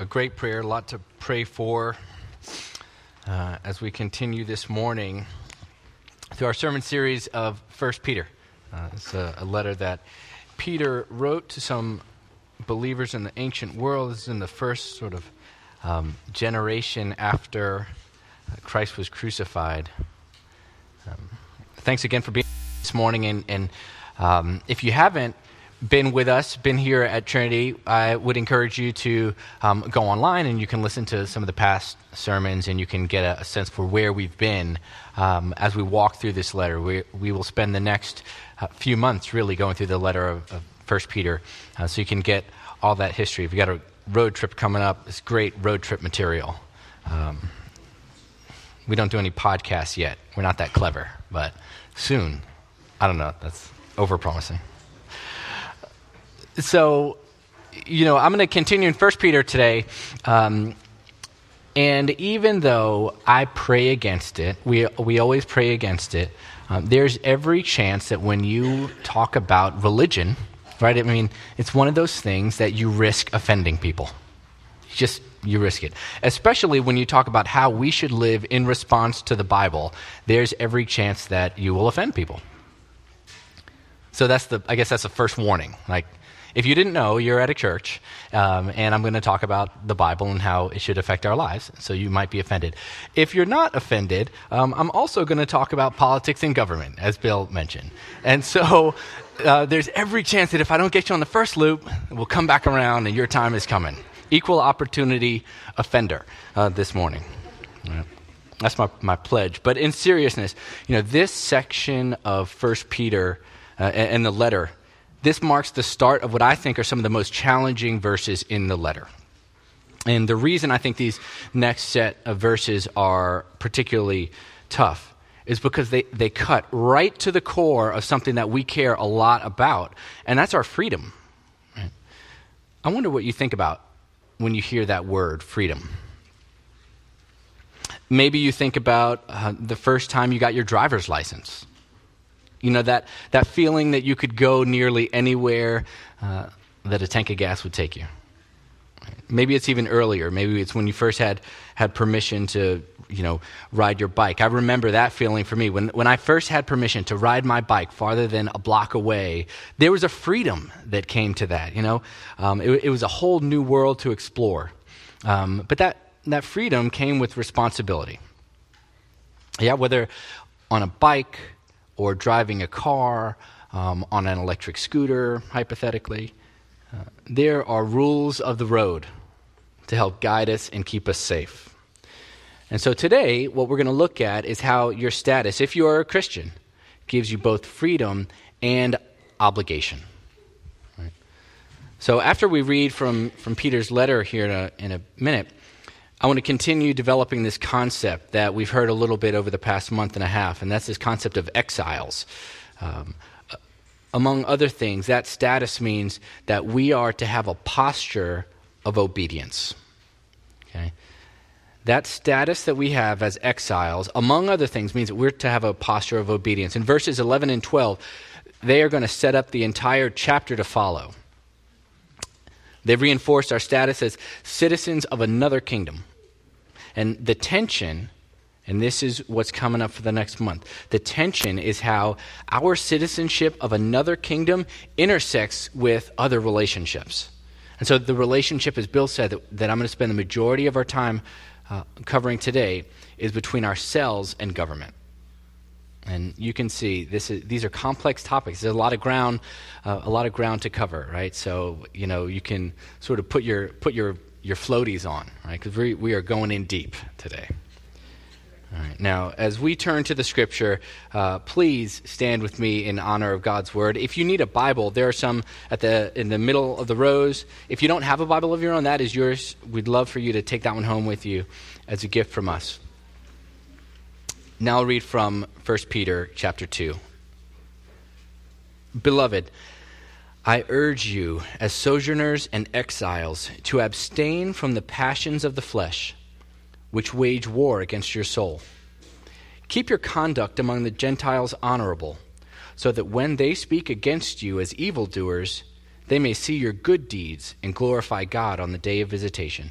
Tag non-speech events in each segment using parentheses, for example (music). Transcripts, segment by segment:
a great prayer, a lot to pray for uh, as we continue this morning through our sermon series of First Peter. Uh, it's a, a, letter that Peter wrote to some believers in the ancient world. This is in the first sort of um, generation after Christ was crucified. Um, thanks again for being this morning, and, and um, if you haven't been with us, been here at Trinity, I would encourage you to um, go online and you can listen to some of the past sermons and you can get a, a sense for where we've been um, as we walk through this letter. We, we will spend the next uh, few months really going through the letter of, of 1 Peter uh, so you can get all that history. If you've got a road trip coming up, it's great road trip material. Um, we don't do any podcasts yet. We're not that clever, but soon. I don't know. That's over promising so, you know, I'm going to continue in First Peter today. Um, and even though I pray against it, we, we always pray against it, um, there's every chance that when you talk about religion, right, I mean, it's one of those things that you risk offending people. Just, you risk it. Especially when you talk about how we should live in response to the Bible, there's every chance that you will offend people. So that's the, I guess that's the first warning. Like, if you didn't know, you're at a church, um, and I'm going to talk about the Bible and how it should affect our lives, so you might be offended. If you're not offended, um, I'm also going to talk about politics and government, as Bill mentioned. And so uh, there's every chance that if I don't get you on the first loop, we'll come back around and your time is coming. Equal opportunity offender uh, this morning. That's my, my pledge. But in seriousness, you know, this section of First Peter uh, and, the letter this marks the start of what I think are some of the most challenging verses in the letter. And the reason I think these next set of verses are particularly tough is because they, they cut right to the core of something that we care a lot about, and that's our freedom. I wonder what you think about when you hear that word, freedom. Maybe you think about uh, the first time you got your driver's license. You know, that, that feeling that you could go nearly anywhere uh, that a tank of gas would take you. Maybe it's even earlier. Maybe it's when you first had, had permission to, you know, ride your bike. I remember that feeling for me. When, when I first had permission to ride my bike farther than a block away, there was a freedom that came to that, you know. Um, it, it, was a whole new world to explore. Um, but that, that freedom came with responsibility. Yeah, whether on a bike or driving a car um, on an electric scooter, hypothetically. Uh, there are rules of the road to help guide us and keep us safe. And so today, what we're going to look at is how your status, if you are a Christian, gives you both freedom and obligation. Right? So after we read from, from Peter's letter here in a, in a minute, I want to continue developing this concept that we've heard a little bit over the past month and a half, and that's this concept of exiles. Um, among other things, that status means that we are to have a posture of obedience. Okay? That status that we have as exiles, among other things, means that we're to have a posture of obedience. In verses 11 and 12, they are going to set up the entire chapter to follow. They've reinforced our status as citizens of another kingdom. And the tension, and this is what's coming up for the next month, the tension is how our citizenship of another kingdom intersects with other relationships. And so the relationship, as Bill said, that, that I'm going to spend the majority of our time uh, covering today is between ourselves and government. And you can see this is, these are complex topics. There's a lot of ground, uh, a lot of ground to cover, right? So you know you can sort of put your put your your floaties on, right? Because we we are going in deep today. All right. Now, as we turn to the scripture, uh, please stand with me in honor of God's word. If you need a Bible, there are some at the in the middle of the rows. If you don't have a Bible of your own, that is yours. We'd love for you to take that one home with you as a gift from us. Now I'll read from 1 Peter chapter 2. Beloved, I urge you, as sojourners and exiles, to abstain from the passions of the flesh, which wage war against your soul. Keep your conduct among the Gentiles honorable, so that when they speak against you as evildoers, they may see your good deeds and glorify God on the day of visitation.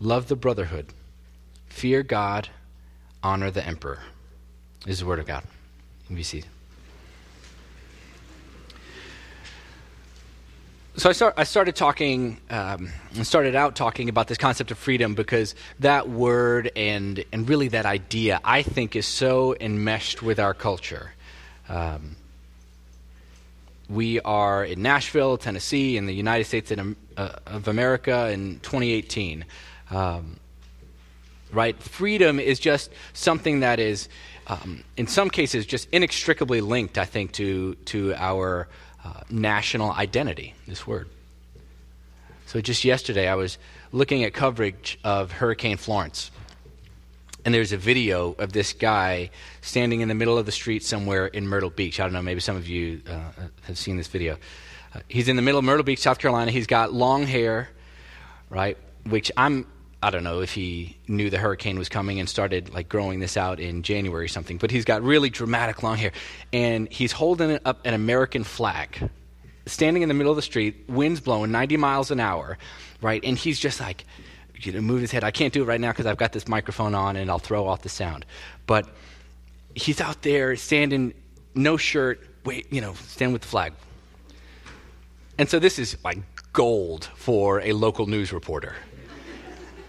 love the brotherhood, fear God, honor the emperor. This is the word of God. You can. So I, start, I started talking, um, started out talking about this concept of freedom because that word and, and really that idea, I think, is so enmeshed with our culture. Um, we are in Nashville, Tennessee, in the United States uh, of America in 2018. Um, right? Freedom is just something that is um, in some cases, just inextricably linked, I think, to, to our uh, national identity, this word. So just yesterday, I was looking at coverage of Hurricane Florence. And there's a video of this guy standing in the middle of the street somewhere in Myrtle Beach. I don't know, maybe some of you uh, have seen this video. Uh, he's in the middle of Myrtle Beach, South Carolina. He's got long hair, right? Which I'm I don't know if he knew the hurricane was coming and started like growing this out in January or something, but he's got really dramatic long hair. And he's holding up an American flag, standing in the middle of the street, winds blowing 90 miles an hour, right? And he's just like, you know, move his head. I can't do it right now because I've got this microphone on and I'll throw off the sound. But he's out there standing, no shirt, wait, you know, stand with the flag. And so this is like gold for a local news reporter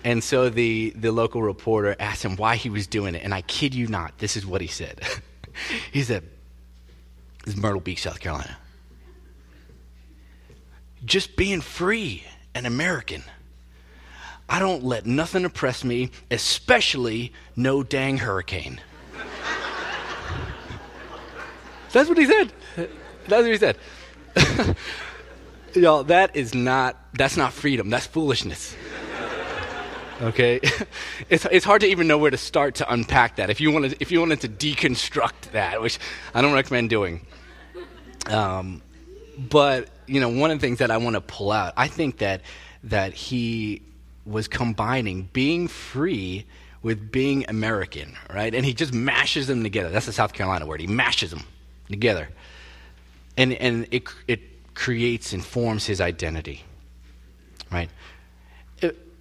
and so the, the local reporter asked him why he was doing it. And I kid you not, this is what he said. (laughs) he said, This is Myrtle Beach, South Carolina. Just being free and American. I don't let nothing oppress me, especially no dang hurricane. (laughs) That's what he said. That's what he said. (laughs) Y'all, that is not, that's not freedom. That's foolishness okay? (laughs) It's, it's hard to even know where to start to unpack that if you wanted if you wanted to deconstruct that which i don't recommend doing. Um, but you know one of the things that i want to pull out i think that that he was combining being free with being american right? And he just mashes them together. That's the south carolina word. He mashes them together. And and it it creates and forms his identity right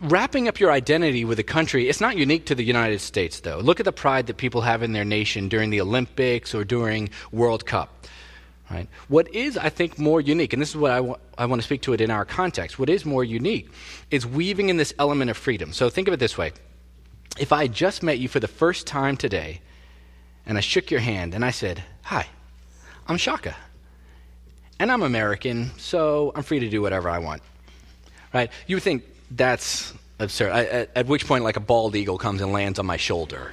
wrapping up your identity with a country, it's not unique to the United States, though. Look at the pride that people have in their nation during the Olympics or during World Cup. Right? What is, I think, more unique, and this is what I, I want to speak to it in our context, what is more unique is weaving in this element of freedom. So think of it this way if I just met you for the first time today, and I shook your hand and I said, Hi, I'm Shaka. And I'm American, so I'm free to do whatever I want. Right? You would think, that's absurd. I, at, at, which point, like a bald eagle comes and lands on my shoulder.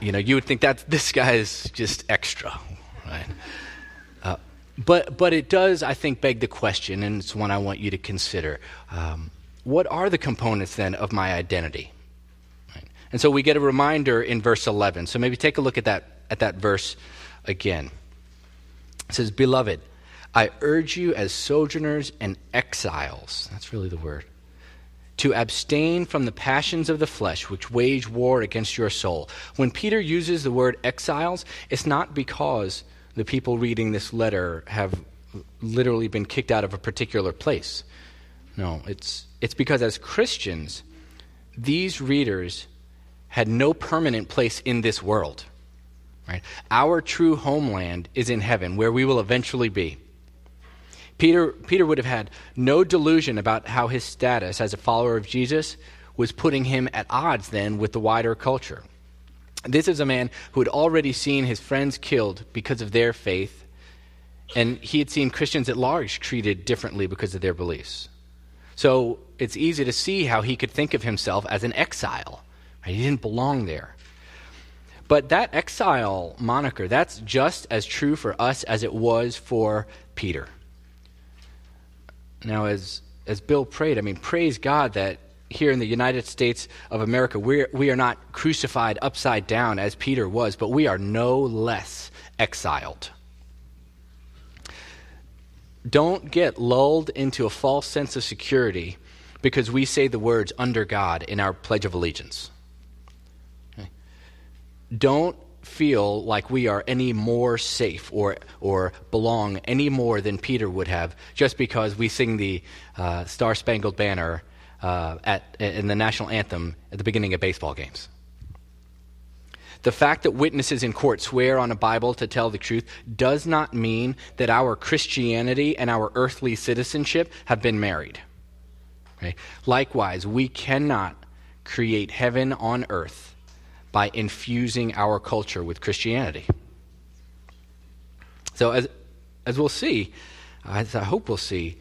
you know, you would think that this guy is just extra, right? Uh, but but it does, I think, beg the question, and it's one I want you to consider. Um, what are the components then of my identity? Right? And so we get a reminder in verse 11. So maybe take a look at that at that verse again. It says, "Beloved, I urge you as sojourners and exiles." That's really the word to abstain from the passions of the flesh which wage war against your soul. When Peter uses the word exiles, it's not because the people reading this letter have literally been kicked out of a particular place. No, it's, it's because as Christians, these readers had no permanent place in this world. Right? Our true homeland is in heaven, where we will eventually be. Peter, Peter would have had no delusion about how his status as a follower of Jesus was putting him at odds then with the wider culture. This is a man who had already seen his friends killed because of their faith, and he had seen Christians at large treated differently because of their beliefs. So it's easy to see how he could think of himself as an exile. Right? He didn't belong there. But that exile moniker, that's just as true for us as it was for Peter. Now, as, as Bill prayed, I mean, praise God that, here in the United States of America, we're, we are not crucified upside down as Peter was, but we are no less exiled. Don't get lulled into a false sense of security because we say the words under God in our Pledge of Allegiance. Don't feel like we are any more safe or, or belong any more than Peter would have just because we sing the uh, Star Spangled Banner uh, at, in the national anthem at the beginning of baseball games. The fact that witnesses in court swear on a Bible to tell the truth does not mean that our Christianity and our earthly citizenship have been married. Okay? Likewise, we cannot create heaven on earth by infusing our culture with Christianity. So, as, as we'll see, as I hope we'll see,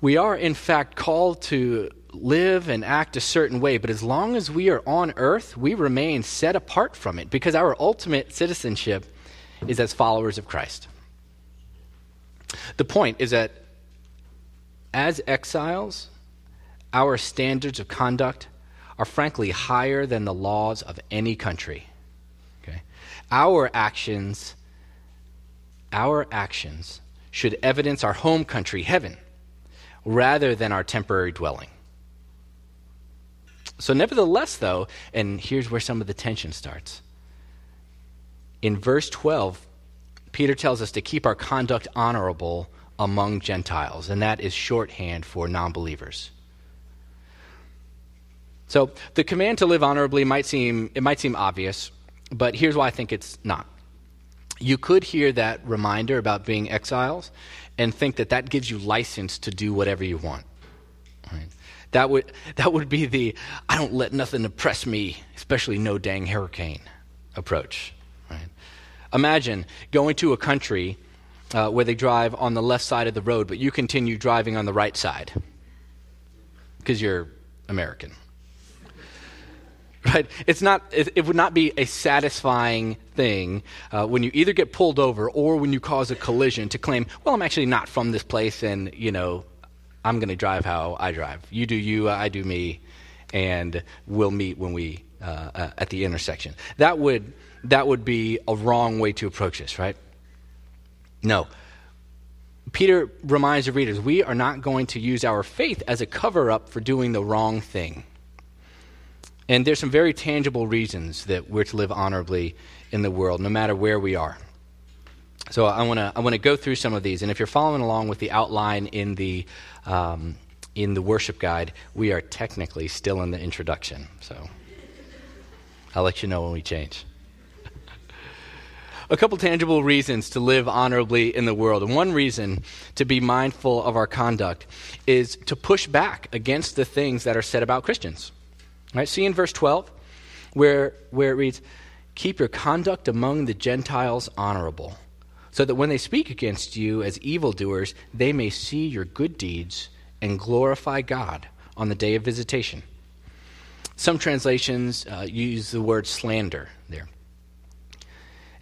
we are in fact called to live and act a certain way, but as long as we are on earth, we remain set apart from it because our ultimate citizenship is as followers of Christ. The point is that as exiles, our standards of conduct are frankly higher than the laws of any country. Okay? Our actions, our actions should evidence our home country, heaven, rather than our temporary dwelling. So, nevertheless, though, and here's where some of the tension starts. In verse 12, Peter tells us to keep our conduct honorable among Gentiles, and that is shorthand for non believers. So the command to live honorably might seem it might seem obvious, but here's why I think it's not. You could hear that reminder about being exiles and think that that gives you license to do whatever you want. Right? That would that would be the I don't let nothing oppress me, especially no dang hurricane approach. Right? Imagine going to a country uh, where they drive on the left side of the road, but you continue driving on the right side because you're American (laughs) right? It's not, it, it, would not be a satisfying thing uh, when you either get pulled over or when you cause a collision to claim, well, I'm actually not from this place and, you know, I'm going to drive how I drive. You do you, I do me, and we'll meet when we, uh, uh, at the intersection. That would, that would be a wrong way to approach this, right? No. Peter reminds the readers we are not going to use our faith as a cover up for doing the wrong thing. And there's some very tangible reasons that we're to live honorably in the world, no matter where we are. So I want to I want to go through some of these, and if you're following along with the outline in the um, in the worship guide, we are technically still in the introduction. So I'll let you know when we change. (laughs) a couple tangible reasons to live honorably in the world. And one reason to be mindful of our conduct is to push back against the things that are said about Christians. Right? See in verse 12 where, where it reads, Keep your conduct among the Gentiles honorable, so that when they speak against you as evildoers, they may see your good deeds and glorify God on the day of visitation. Some translations uh, use the word slander there.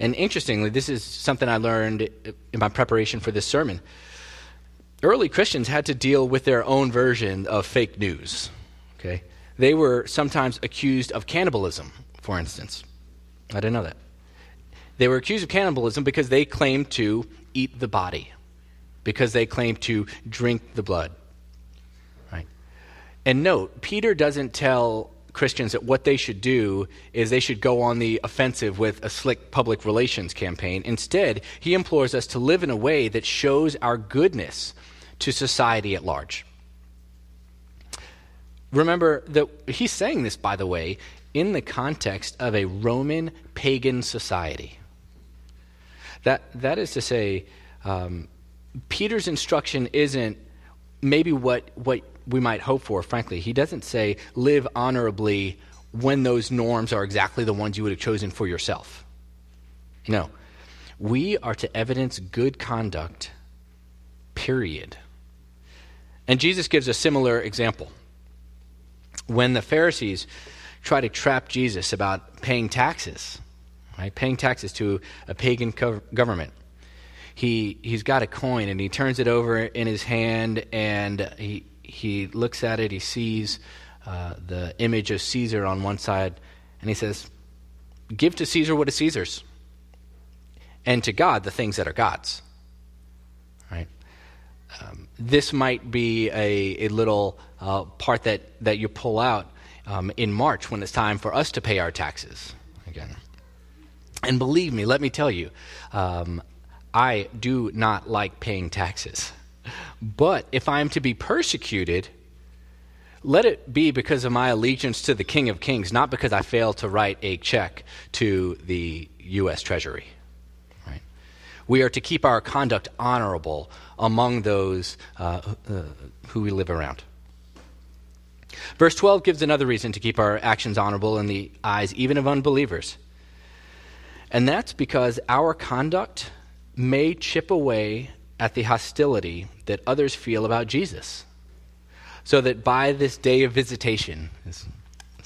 And interestingly, this is something I learned in my preparation for this sermon. Early Christians had to deal with their own version of fake news. Okay? They were sometimes accused of cannibalism, for instance. I didn't know that. They were accused of cannibalism because they claimed to eat the body, because they claimed to drink the blood. Right? And note, Peter doesn't tell Christians that what they should do is they should go on the offensive with a slick public relations campaign. Instead, he implores us to live in a way that shows our goodness to society at large. Remember that he's saying this, by the way, in the context of a Roman pagan society. That, that is to say, um, Peter's instruction isn't maybe what, what we might hope for, frankly. He doesn't say, live honorably when those norms are exactly the ones you would have chosen for yourself. No. We are to evidence good conduct, period. And Jesus gives a similar example when the Pharisees try to trap Jesus about paying taxes, right? Paying taxes to a pagan government. He, he's got a coin and he turns it over in his hand and he, he looks at it. He sees uh, the image of Caesar on one side, and he says, Give to Caesar what is Caesar's, and to God the things that are God's. This might be a, a little uh, part that, that you pull out um, in March when it's time for us to pay our taxes again. And believe me, let me tell you, um, I do not like paying taxes. But if I am to be persecuted, let it be because of my allegiance to the King of Kings, not because I fail to write a check to the U.S. Treasury. We are to keep our conduct honorable among those uh, uh, who we live around. Verse 12 gives another reason to keep our actions honorable in the eyes even of unbelievers. And that's because our conduct may chip away at the hostility that others feel about Jesus. So that by this day of visitation,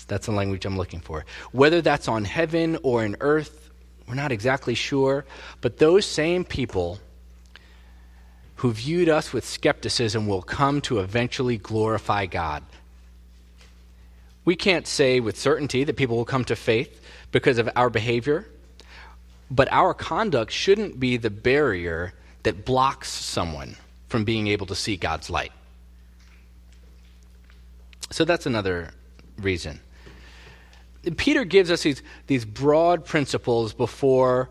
that's the language I'm looking for, whether that's on heaven or in earth, we're not exactly sure, but those same people who viewed us with skepticism will come to eventually glorify God. We can't say with certainty that people will come to faith because of our behavior, but our conduct shouldn't be the barrier that blocks someone from being able to see God's light. So that's another reason. Peter gives us these, these broad principles before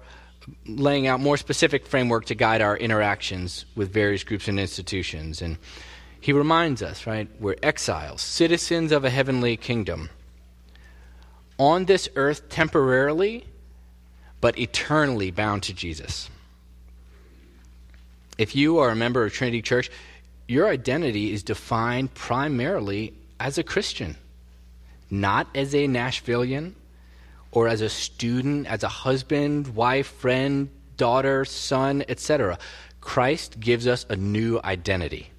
laying out more specific framework to guide our interactions with various groups and institutions. And he reminds us, right, we're exiles, citizens of a heavenly kingdom. On this earth temporarily, but eternally bound to Jesus. If you are a member of Trinity Church, your identity is defined primarily as a Christian, not as a Nashvilleian or as a student, as a husband, wife, friend, daughter, son, etc. Christ gives us a new identity.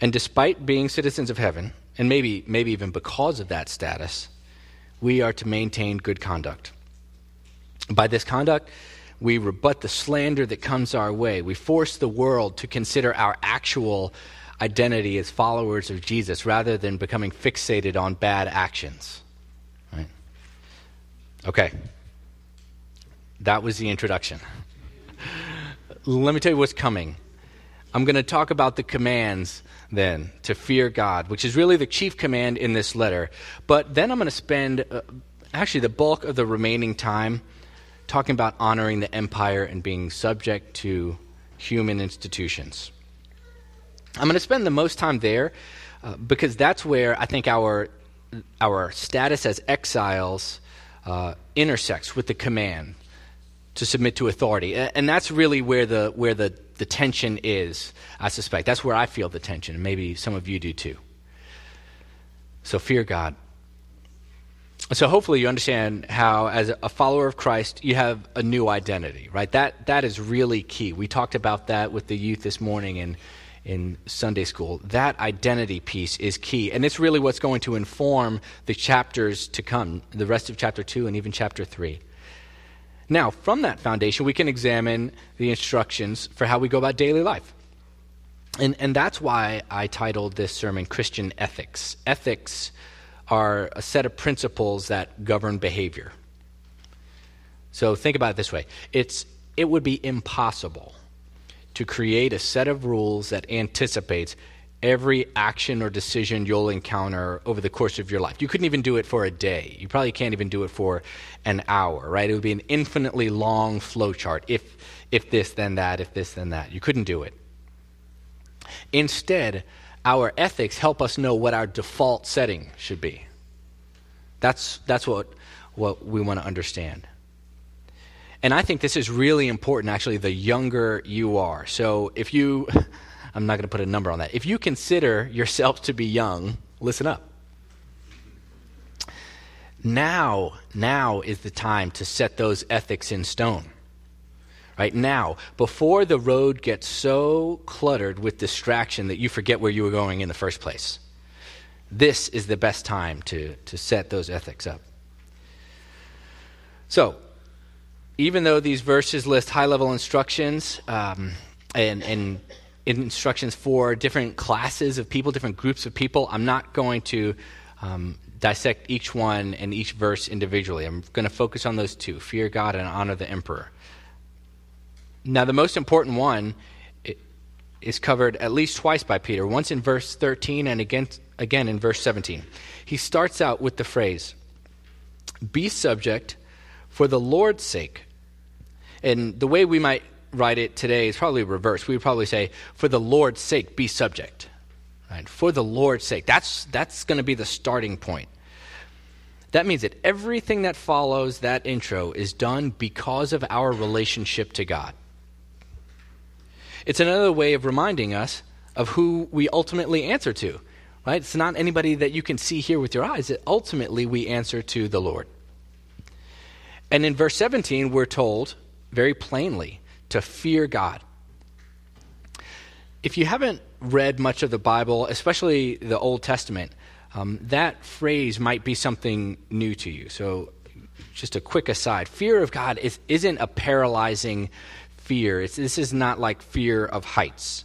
And despite being citizens of heaven, and maybe, maybe even because of that status, we are to maintain good conduct. By this conduct, we rebut the slander that comes our way. We force the world to consider our actual identity as followers of Jesus rather than becoming fixated on bad actions. Right? Okay. That was the introduction. Let me tell you what's coming. I'm going to talk about the commands then to fear God, which is really the chief command in this letter. But then I'm going to spend uh, actually the bulk of the remaining time talking about honoring the empire and being subject to human institutions. I'm going to spend the most time there uh, because that's where I think our, our status as exiles uh, intersects with the command to submit to authority. And that's really where the, where the, the tension is, I suspect. That's where I feel the tension, and maybe some of you do too. So fear God. So hopefully you understand how, as a follower of Christ, you have a new identity, right? That that is really key. We talked about that with the youth this morning in in Sunday school. That identity piece is key, and it's really what's going to inform the chapters to come, the rest of chapter two and even chapter three. Now, from that foundation, we can examine the instructions for how we go about daily life. And, and that's why I titled this sermon Christian Ethics. Ethics are a set of principles that govern behavior. So think about it this way it's, it would be impossible to create a set of rules that anticipates every action or decision you'll encounter over the course of your life. You couldn't even do it for a day. You probably can't even do it for an hour, right? It would be an infinitely long flowchart. If, if this, then that, if this, then that. You couldn't do it. Instead, our ethics help us know what our default setting should be. That's, that's what, what we want to understand. And I think this is really important, actually, the younger you are. So if you, (laughs) I'm not going to put a number on that. If you consider yourself to be young, listen up. Now, now is the time to set those ethics in stone right now, before the road gets so cluttered with distraction that you forget where you were going in the first place. This is the best time to, to set those ethics up. So, even though these verses list high level instructions um, and, and instructions for different classes of people, different groups of people. I'm not going to um, dissect each one and each verse individually. I'm going to focus on those two fear God and honor the emperor. Now, the most important one is covered at least twice by Peter, once in verse 13 and again, again in verse 17. He starts out with the phrase, Be subject for the Lord's sake. And the way we might write it today is probably reversed. We would probably say, For the Lord's sake, be subject. Right? For the Lord's sake. That's, that's going to be the starting point. That means that everything that follows that intro is done because of our relationship to God. It's another way of reminding us of who we ultimately answer to. Right? It's not anybody that you can see here with your eyes. It, ultimately, we answer to the Lord. And in verse 17, we're told very plainly to fear God. If you haven't read much of the Bible, especially the Old Testament, um, that phrase might be something new to you. So, just a quick aside fear of God is, isn't a paralyzing fear. It's, this is not like fear of heights,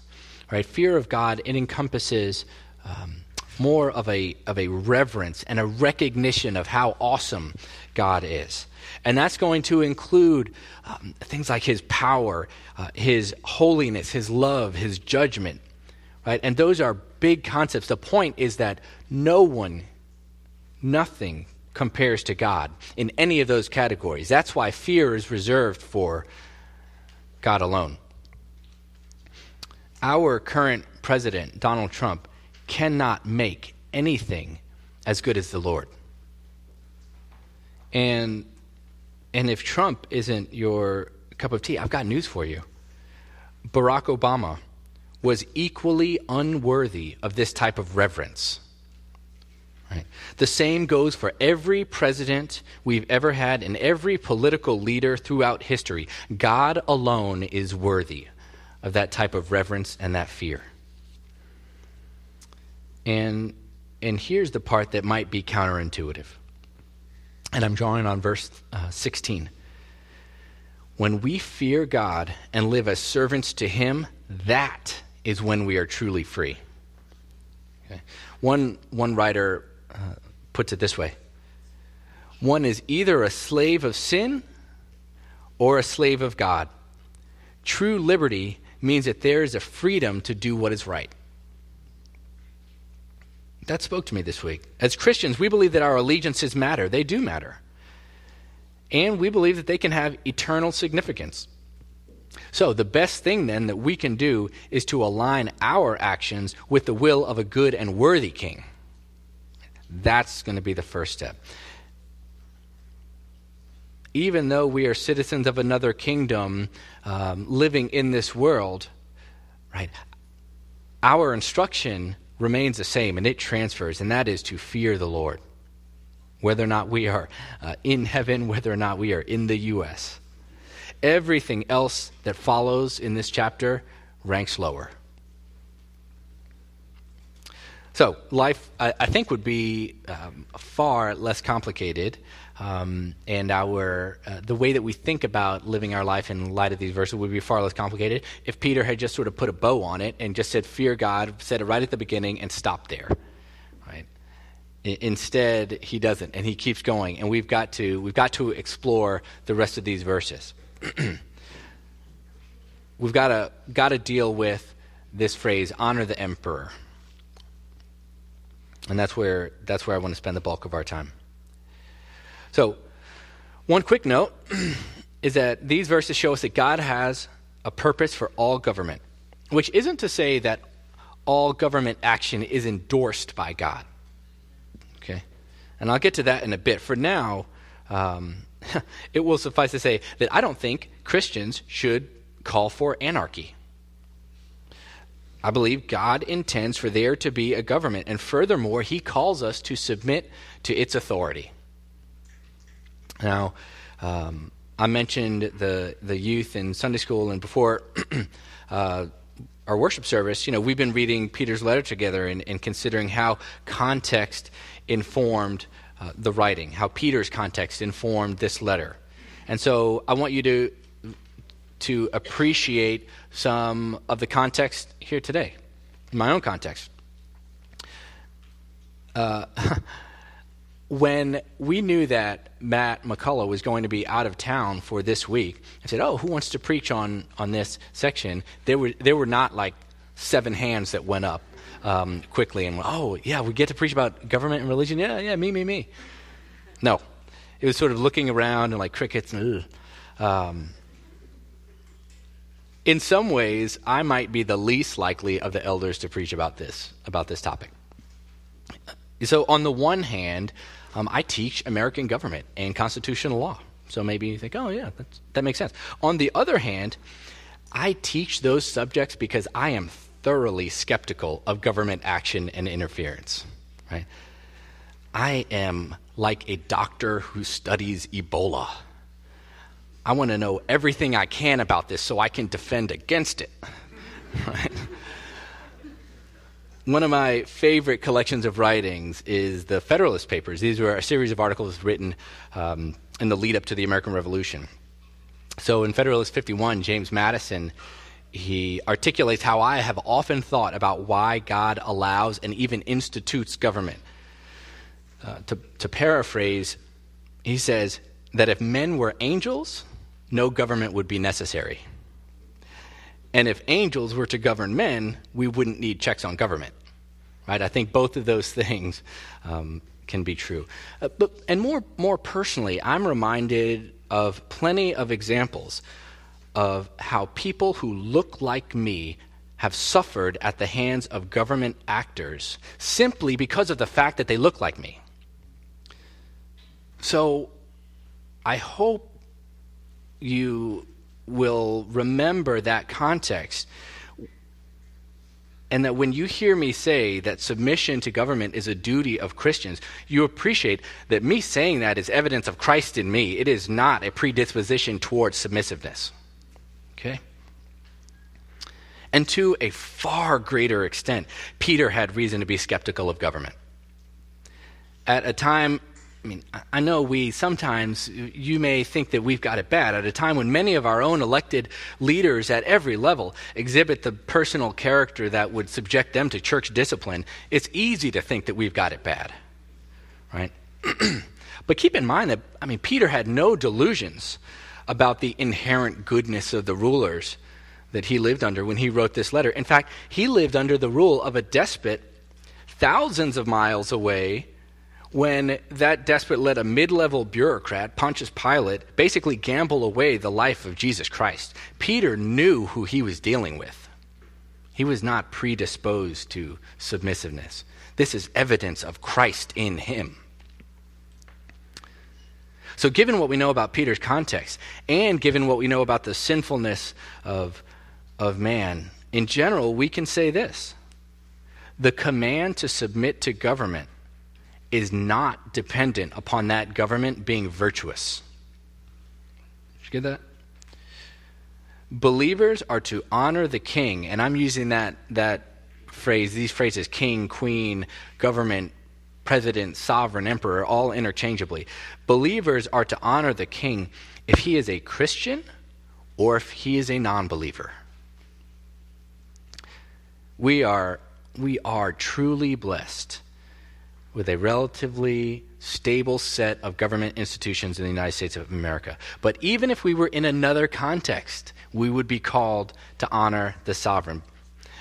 right? Fear of God, it encompasses um, more of a, of a reverence and a recognition of how awesome God is. And that's going to include um, things like his power, uh, his holiness, his love, his judgment, right? And those are big concepts. The point is that no one, nothing compares to God in any of those categories. That's why fear is reserved for God alone. Our current president, Donald Trump, cannot make anything as good as the Lord. And and if Trump isn't your cup of tea, I've got news for you. Barack Obama was equally unworthy of this type of reverence. Right? The same goes for every president we've ever had and every political leader throughout history. God alone is worthy of that type of reverence and that fear. And, and here's the part that might be counterintuitive. And I'm drawing on verse uh, 16. When we fear God and live as servants to Him, that is when we are truly free. Okay. One, one writer puts it this way one is either a slave of sin or a slave of God. True liberty means that there is a freedom to do what is right. That spoke to me this week. As Christians, we believe that our allegiances matter. They do matter. And we believe that they can have eternal significance. So, the best thing then that we can do is to align our actions with the will of a good and worthy king. That's going to be the first step. Even though we are citizens of another kingdom um, living in this world, right, our instruction remains the same and it transfers, and that is to fear the Lord. Whether or not we are uh, in heaven, (laughs) whether or not we are in the U.S. Everything else that follows in this chapter ranks lower. So, life, I, I think, would be um, far less complicated, um, and our uh, the way that we think about living our life in light of these verses would be far less complicated if Peter had just sort of put a bow on it and just said, "Fear God," said it right at the beginning, and stopped there. Right? I, instead, he doesn't, and he keeps going, and we've got to we've got to explore the rest of these verses. (clears throat) we've got to got to deal with this phrase, "honor the emperor." And that's where, that's where I want to spend the bulk of our time. So, one quick note (clears throat) is that these verses show us that God has a purpose for all government, which isn't to say that all government action is endorsed by God. Okay? And I'll get to that in a bit. For now, um, (laughs) it will suffice to say that I don't think Christians should call for anarchy. I believe God intends for there to be a government, and furthermore, He calls us to submit to its authority. Now, um, I mentioned the the youth in Sunday school, and before (clears throat) uh, our worship service, you know, we've been reading Peter's letter together and, and considering how context informed uh, the writing, how Peter's context informed this letter, and so I want you to to appreciate some of the context here today, my own context. Uh, (laughs) when we knew that Matt McCullough was going to be out of town for this week, I said, "Oh, who wants to preach on on this section?" There were there were not like seven hands that went up um, quickly and went, oh yeah, we get to preach about government and religion. Yeah, yeah, me, me, me. No, it was sort of looking around and like crickets. And, um, in some ways, I might be the least likely of the elders to preach about this about this topic. So, on the one hand, um, I teach American government and constitutional law. So maybe you think, oh, yeah, that makes sense. On the other hand, I teach those subjects because I am thoroughly skeptical of government action and interference. Right? I am like a doctor who studies Ebola. I want to know everything I can about this so I can defend against it. (laughs) Right? One of my favorite collections of writings is the Federalist Papers. These were a series of articles written um, in the lead up to the American Revolution. So in Federalist 51, James Madison he articulates how I have often thought about why God allows and even institutes government. Uh, to, to paraphrase, he says that if men were angels, no government would be necessary. And if angels were to govern men, we wouldn't need checks on government. Right? I think both of those (laughs) things um, can be true. Uh, but, and more, more personally, I'm reminded of plenty of examples of how people who look like me have suffered at the hands of government actors simply because of the fact that they look like me. So I hope you will remember that context. And that when you hear me say that submission to government is a duty of Christians, you appreciate that me saying that is evidence of Christ in me. It is not a predisposition towards submissiveness. Okay? And to a far greater extent, Peter had reason to be skeptical of government. At a time I mean, I know we sometimes, you may think that we've got it bad at a time when many of our own elected leaders at every level exhibit the personal character that would subject them to church discipline. It's easy to think that we've got it bad, right? (clears throat) but keep in mind that, I mean, Peter had no delusions about the inherent goodness of the rulers that he lived under when he wrote this letter. In fact, he lived under the rule of a despot thousands of miles away when that despot let a mid level bureaucrat, Pontius Pilate, basically gamble away the life of Jesus Christ. Peter knew who he was dealing with. He was not predisposed to submissiveness. This is evidence of Christ in him. So, given what we know about Peter's context, and given what we know about the sinfulness of, of man, in general, we can say this the command to submit to government is not dependent upon that government being virtuous. Did you get that? Believers are to honor the king, and I'm using that, that phrase, these phrases king, queen, government, president, sovereign, emperor, all interchangeably. Believers are to honor the king if he is a Christian or if he is a non believer. We are, we are truly blessed with a relatively stable set of government institutions in the United States of America. But even if we were in another context, we would be called to honor the sovereign.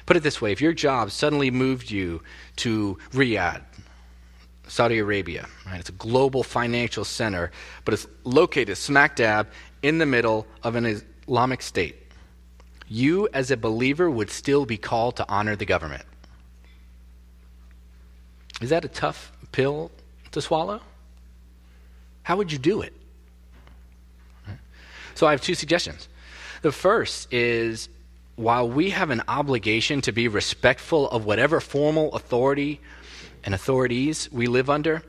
Put it this way if your job suddenly moved you to Riyadh, Saudi Arabia, right? It's a global financial center, but it's located smack dab in the middle of an Islamic state. You, as a believer, would still be called to honor the government. Is that a tough pill to swallow? How would you do it? So I have two suggestions. The first is while we have an obligation to be respectful of whatever formal authority and authorities we live under,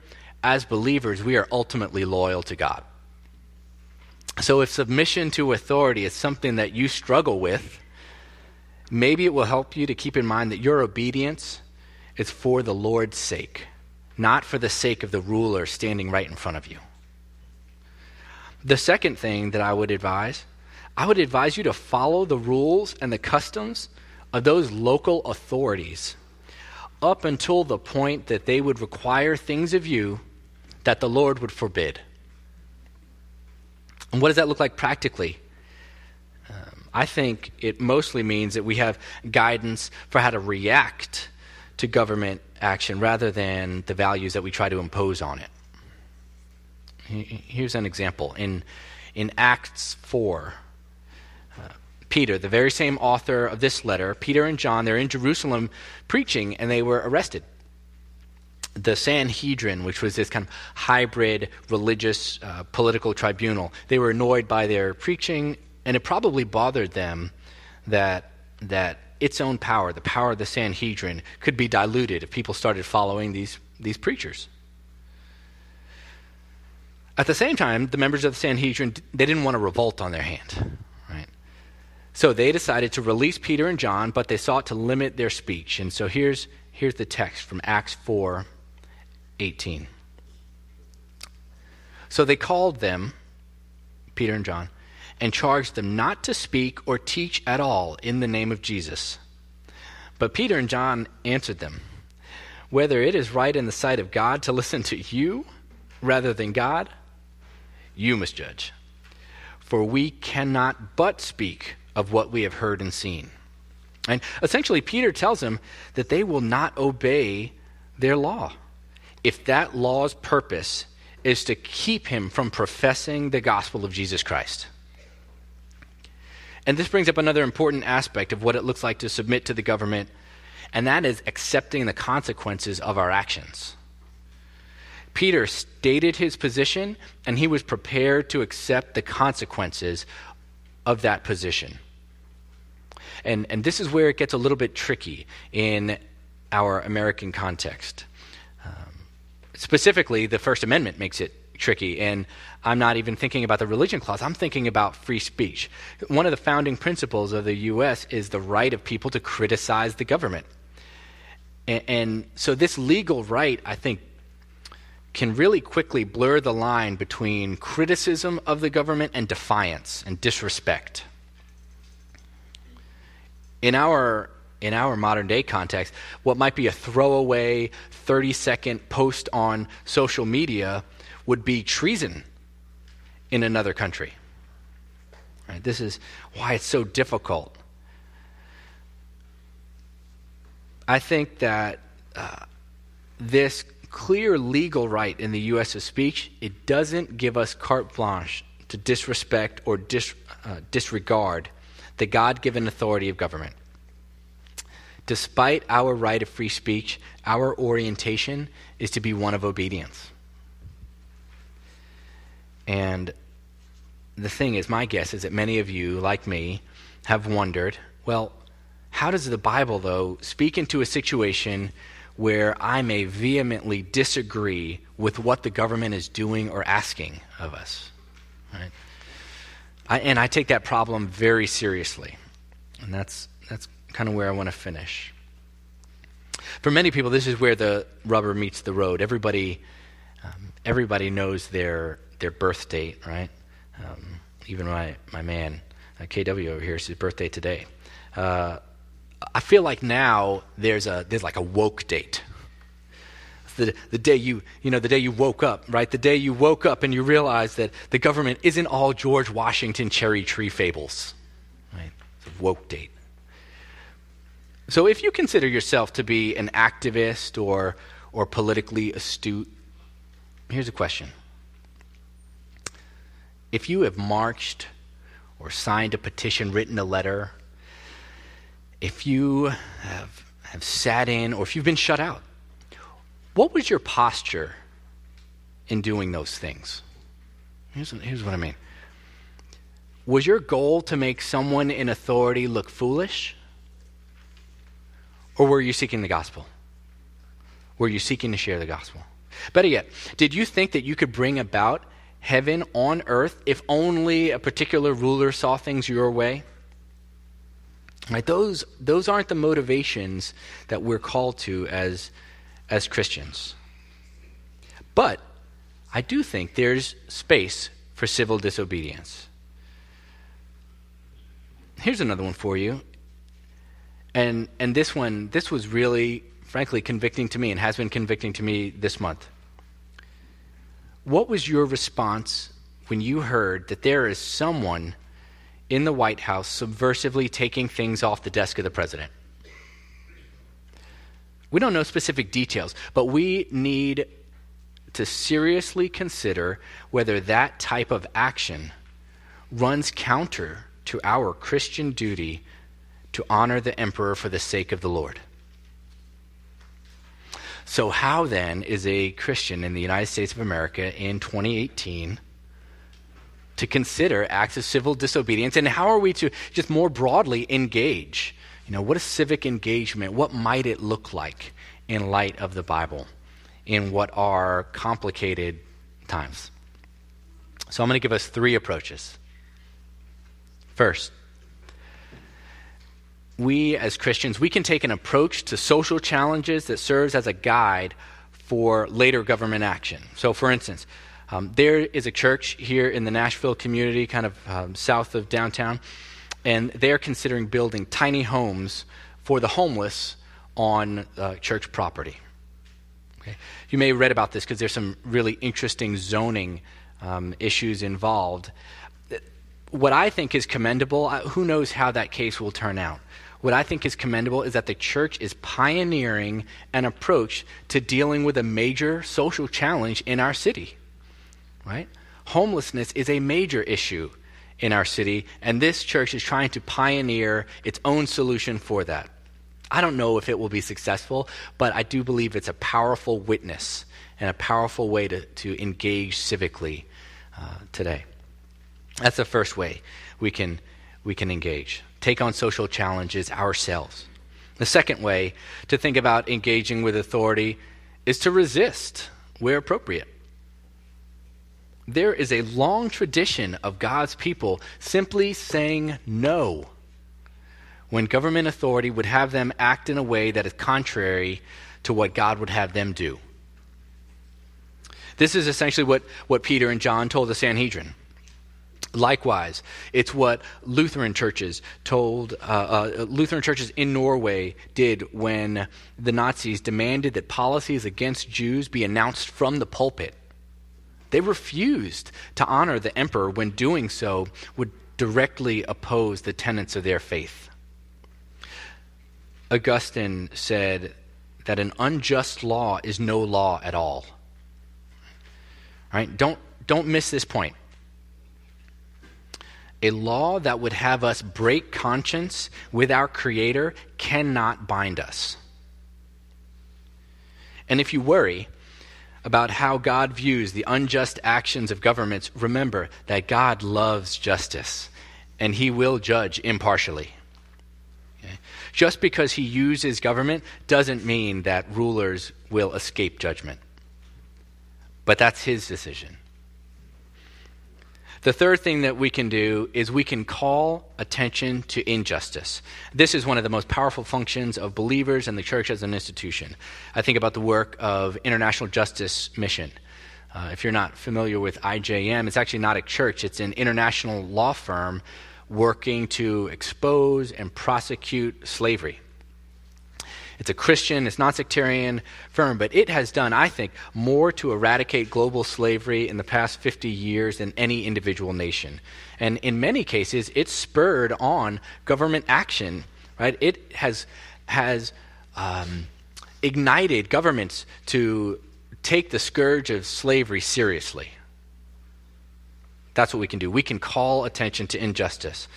as believers, we are ultimately loyal to God. So if submission to authority is something that you struggle with, maybe it will help you to keep in mind that your obedience is for the Lord's sake, not for the sake of the ruler standing right in front of you. The second thing that I would advise I would advise you to follow the rules and the customs of those local authorities up until the point that they would require things of you that the Lord would forbid. And what does that look like practically? Um, I think it mostly means that we have guidance for how to react to government action rather than the values that we try to impose on it. Here's an example. In, in Acts 4, uh, Peter, the very same author of this letter, Peter and John, they're in Jerusalem preaching and they were arrested. The Sanhedrin, which was this kind of hybrid religious uh, political tribunal, they were annoyed by their preaching, and it probably bothered them that, that its own power, the power of the Sanhedrin, could be diluted if people started following these, these preachers. At the same time, the members of the Sanhedrin, they didn't want to revolt on their hand. Right? So they decided to release Peter and John, but they sought to limit their speech. And so here's, here's the text from Acts 4 18. So they called them, Peter and John, and charged them not to speak or teach at all in the name of Jesus. But Peter and John answered them, Whether it is right in the sight of God to (laughs) listen to you rather than God, you must judge. For we cannot but speak of what we have heard and seen. And essentially, Peter tells them that they will not obey their law if that law's purpose is to keep him from professing the gospel of Jesus Christ. And this brings up another important aspect of what it looks like to submit to the government, and that is accepting the consequences of our actions. Peter stated his position, and he was prepared to accept the consequences of that position. And, and this is where it gets a little bit tricky in our American context. Um, specifically, the First Amendment makes it tricky. And I'm not even thinking about the religion clause, I'm thinking about free speech. One of the founding principles of the U.S. is the right of people to criticize the government. And, and so, this legal right, I think, can really quickly blur the line between criticism of the government and defiance and disrespect. In our in our modern day context, what might be a throwaway 30 second post on social media would be treason in another country. Right? This is why it's so difficult. I think that uh, this clear legal right in the U.S. of speech, it doesn't give us carte blanche to disrespect or dis, uh, disregard the God given authority of government. Despite our right of free speech, our orientation is to be one of obedience. And the thing is, my guess is that many of you, like me, have wondered well, how does the Bible, though, speak into a situation where I may vehemently disagree with what the government is doing or asking of us? Right? I, and I take that problem very seriously. And that's, that's kind of where I want to finish. For many people, this is where the rubber meets the road. Everybody, um, everybody knows their their birth date, right? Um, even my, my man, uh, KW over here, it's his birthday today. Uh, I feel like now there's, a, there's like a woke date. The, the day you, you know, the day you woke up, right? The day you woke up and you realize that the government isn't all George Washington cherry tree fables, right? It's a woke date. So if you consider yourself to be an activist or, or politically astute, here's a question if you have marched or signed a petition, written a letter, if you have, have sat in or if you've been shut out, what was your posture in doing those things? Here's, here's what I mean. Was your goal to make someone in authority look foolish? Or were you seeking the gospel? Were you seeking to share the gospel? Better yet, did you think that you could bring about heaven on earth if only a particular ruler saw things your way? Right, those, those aren't the motivations that we're called to as, as Christians. But I do think there's space for civil disobedience. here's another one for you. And, and this one, this was really, frankly, convicting to me and has been convicting to me this month. What was your response when you heard that there is someone in the White House subversively taking things off the desk of the president? We don't know specific details, but we need to seriously consider whether that type of action runs counter to our Christian duty to honor the emperor for the sake of the Lord. So, how then is a Christian in the United States of America in 2018 to consider acts of civil disobedience? And how are we to just more broadly engage? You know, what is civic engagement? What might it look like in light of the Bible in what are complicated times? So, I'm going to give us three approaches. First, we as Christians, we can take an approach to social challenges that serves as a guide for later government action. So, for instance, um, there is a church here in the Nashville community, kind of um, south of downtown, and they're considering building tiny homes for the homeless on uh, church property. Okay? You may have read about this because there's some really interesting zoning um, issues involved. What I think is commendable, uh, who knows how that case will turn out what I think is commendable is that the church is pioneering an approach to dealing with a major social challenge in our city. Right? Homelessness is a major issue in our city, and this church is trying to pioneer its own solution for that. I don't know if it will be successful, but I do believe it's a powerful witness and a powerful way to, to engage civically uh, today. That's the first way we can, we can engage take on social challenges ourselves. The second way to think about engaging with authority is to resist where appropriate. There is a long tradition of God's people simply saying no when government authority would have them act in a way that is contrary to what God would have them do. This is essentially what, what Peter and John told the Sanhedrin. Likewise, it's what Lutheran churches told, uh, uh, Lutheran churches in Norway did when the Nazis demanded that policies against Jews be announced from the pulpit. They refused to honor the emperor when doing so would directly oppose the tenets of their faith. Augustine said that an unjust law is no law at all. Right? Don't, don't miss this point a law that would have us break conscience with our Creator cannot bind us. And if you worry about how God views the unjust actions of governments, remember that God loves justice and He will judge impartially. Okay? Just because He uses government doesn't mean that rulers will escape judgment. But that's His decision. The third thing that we can do is we can call attention to injustice. This is one of the most powerful functions of believers and the church as an institution. I think about the work of International Justice Mission. Uh, if you're not familiar with IJM, it's actually not a church, it's an international law firm working to expose and prosecute slavery. It's a Christian, it's non sectarian firm, but it has done, I think, more to eradicate global slavery in the past 50 years than any individual nation. And in many cases, it's spurred on government action, right? It has, has um, ignited governments to take the scourge of slavery seriously. That's what we can do. We can call attention to injustice.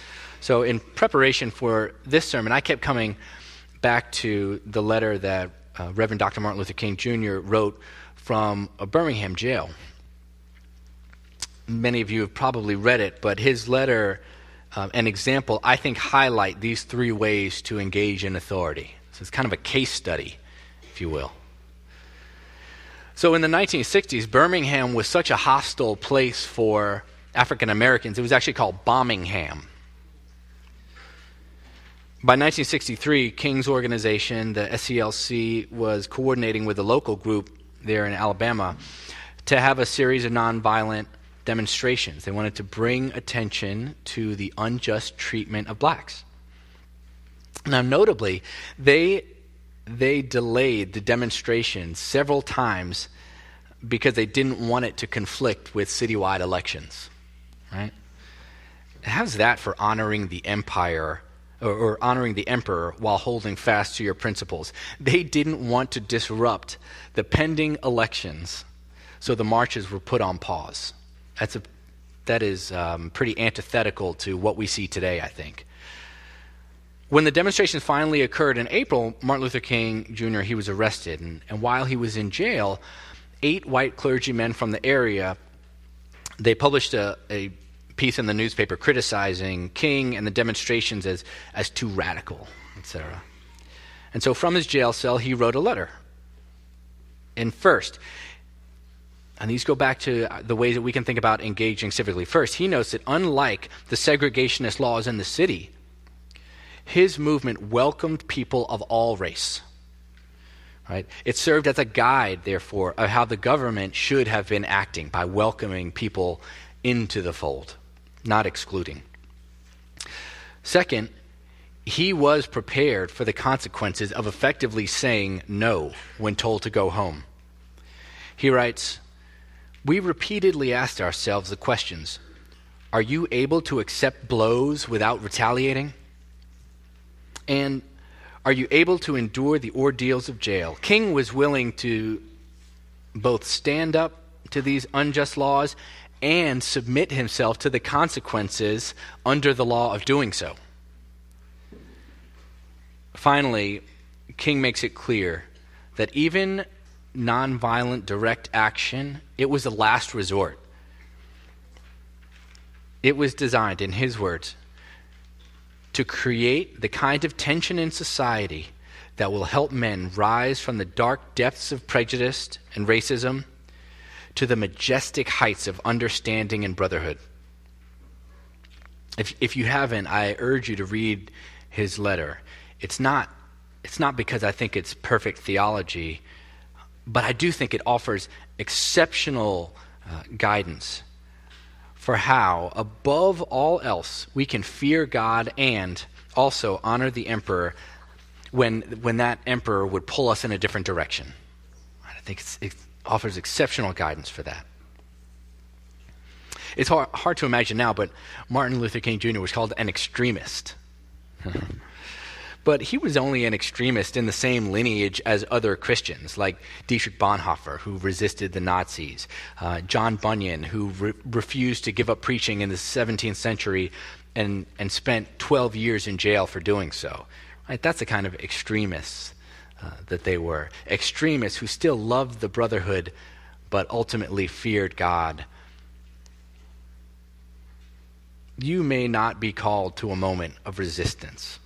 So, in preparation for this sermon, I kept coming back to the letter that uh, Reverend Dr. Martin Luther King Jr. wrote from a Birmingham jail. Many of you have probably read it, but his letter um, and example, I think, highlight these three ways to engage in authority. So it's kind of a case study, if you will. So in the 1960s, Birmingham was such a hostile place for African Americans, it was actually called Bombingham. By 1963, King's organization, the SCLC, was coordinating with a local group there in Alabama to have a series of nonviolent demonstrations. They wanted to bring attention to the unjust treatment of blacks. Now, notably, they, they delayed the demonstration several times because they didn't want it to conflict with citywide elections, right? How's that for honoring the empire or, or, honoring the emperor while holding fast to your principles? They didn't want to disrupt the pending elections, so the marches were put on pause. That's a, that is um, pretty antithetical to what we see today, I think. When the demonstrations finally occurred in April, Martin Luther King Jr. he was arrested, and, and while he was in jail, eight white clergymen from the area they published a, a piece in the newspaper criticizing King and the demonstrations as, as too radical, etc. And so from his jail cell, he wrote a letter. And first, and these go back to uh, the ways that we can think about engaging civically. First, he notes that unlike the segregationist laws in the city, his movement welcomed people of all race. Right? It served as a guide, therefore, of how the government should have been acting by welcoming people into the fold, not excluding. Second, he was prepared for the consequences of effectively saying no when told to go home. He writes, We repeatedly asked ourselves the questions Are you able to accept blows without retaliating? And are you able to endure the ordeals of jail? King was willing to both stand up to these unjust laws and submit himself to the consequences under the law of doing so. Finally, King makes it clear that even nonviolent direct action, it was a last resort. It was designed, in his words, to create the kind of tension in society that will help men rise from the dark depths of prejudice and racism to the majestic heights of understanding and brotherhood. If, if you haven't, I urge you to read his letter. It's not, it's not because I think it's perfect theology, but I do think it offers exceptional uh, guidance for how, above all else, we can fear God and also honor the emperor when, when that emperor would pull us in a different direction. I think it offers exceptional guidance for that. It's hard, hard to imagine now, but Martin Luther King Jr. was called an extremist. (laughs) But he was only an extremist in the same lineage as other Christians, like Dietrich Bonhoeffer, who resisted the Nazis, uh, John Bunyan, who re- refused to give up preaching in the 17th century and, and spent 12 years in jail for doing so. Right? That's the kind of extremists uh, that they were. Extremists who still loved the brotherhood, but ultimately feared God. You may not be called to a moment of resistance.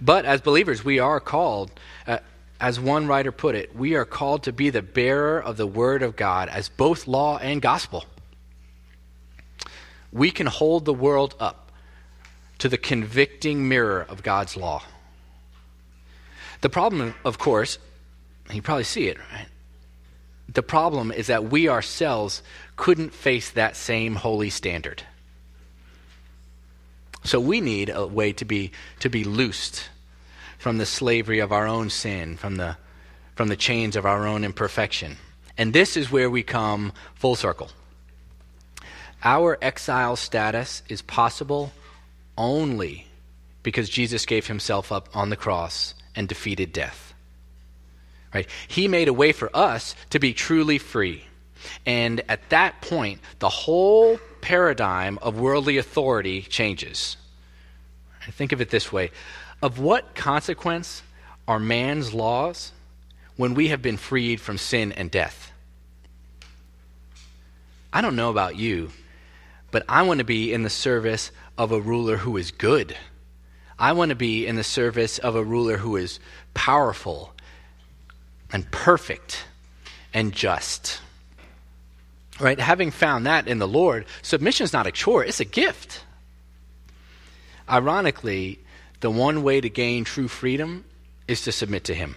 But as believers, we are called, uh, as one writer put it, we are called to be the bearer of the word of God as both law and gospel. We can hold the world up to the convicting mirror of God's law. The problem, of course, you probably see it, right? The problem is that we ourselves couldn't face that same holy standard. So we need a way to be, to be loosed from the slavery of our own sin, from the, from the chains of our own imperfection. And this is where we come full circle. Our exile status is possible only because Jesus gave himself up on the cross and defeated death. Right? He made a way for us to be truly free. And at that point, the whole paradigm of worldly authority changes. Think of it this way of what consequence are man's laws when we have been freed from sin and death? I don't know about you, but I want to be in the service of a ruler who is good. I want to be in the service of a ruler who is powerful and perfect and just. Right? Having found that in the Lord, submission is not a chore, it's a gift. Ironically, the one way to gain true freedom is to submit to Him.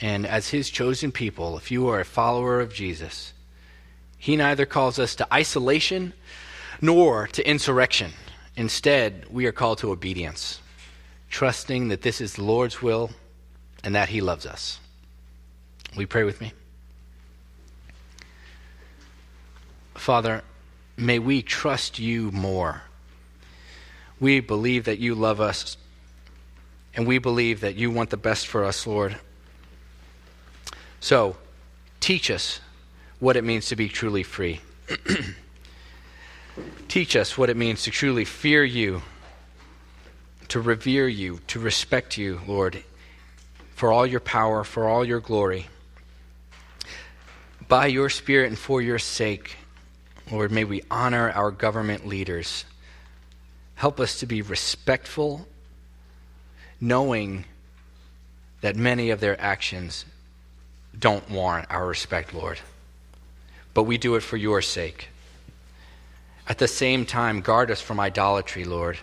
And as His chosen people, if you are a follower of Jesus, He neither calls us to isolation nor to insurrection. Instead, we are called to obedience, trusting that this is the Lord's will and that He loves us. You pray with me? Father, may we trust you more. We believe that you love us, and we believe that you want the best for us, Lord. So, teach us what it means to be truly free. (clears throat) Teach us what it means to truly fear you, to revere you, to respect you, Lord, for all your power, for all your glory. By your Spirit and for your sake, Lord, may we honor our government leaders. Help us to be respectful, knowing that many of their actions don't warrant our respect, Lord but we do it for your sake. At the same time, guard us from idolatry, Lord.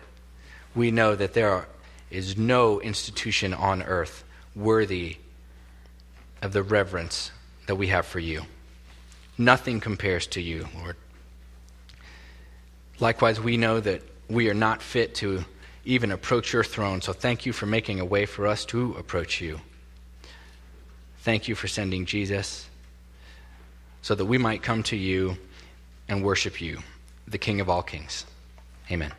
We know that there is no institution on earth worthy of the reverence that we have for you. Nothing compares to you, Lord. Likewise, we know that we are not fit to even approach your throne, so thank you for making a way for us to approach you. Thank you for sending Jesus so that we might come to you and worship you, the King of all kings. Amen.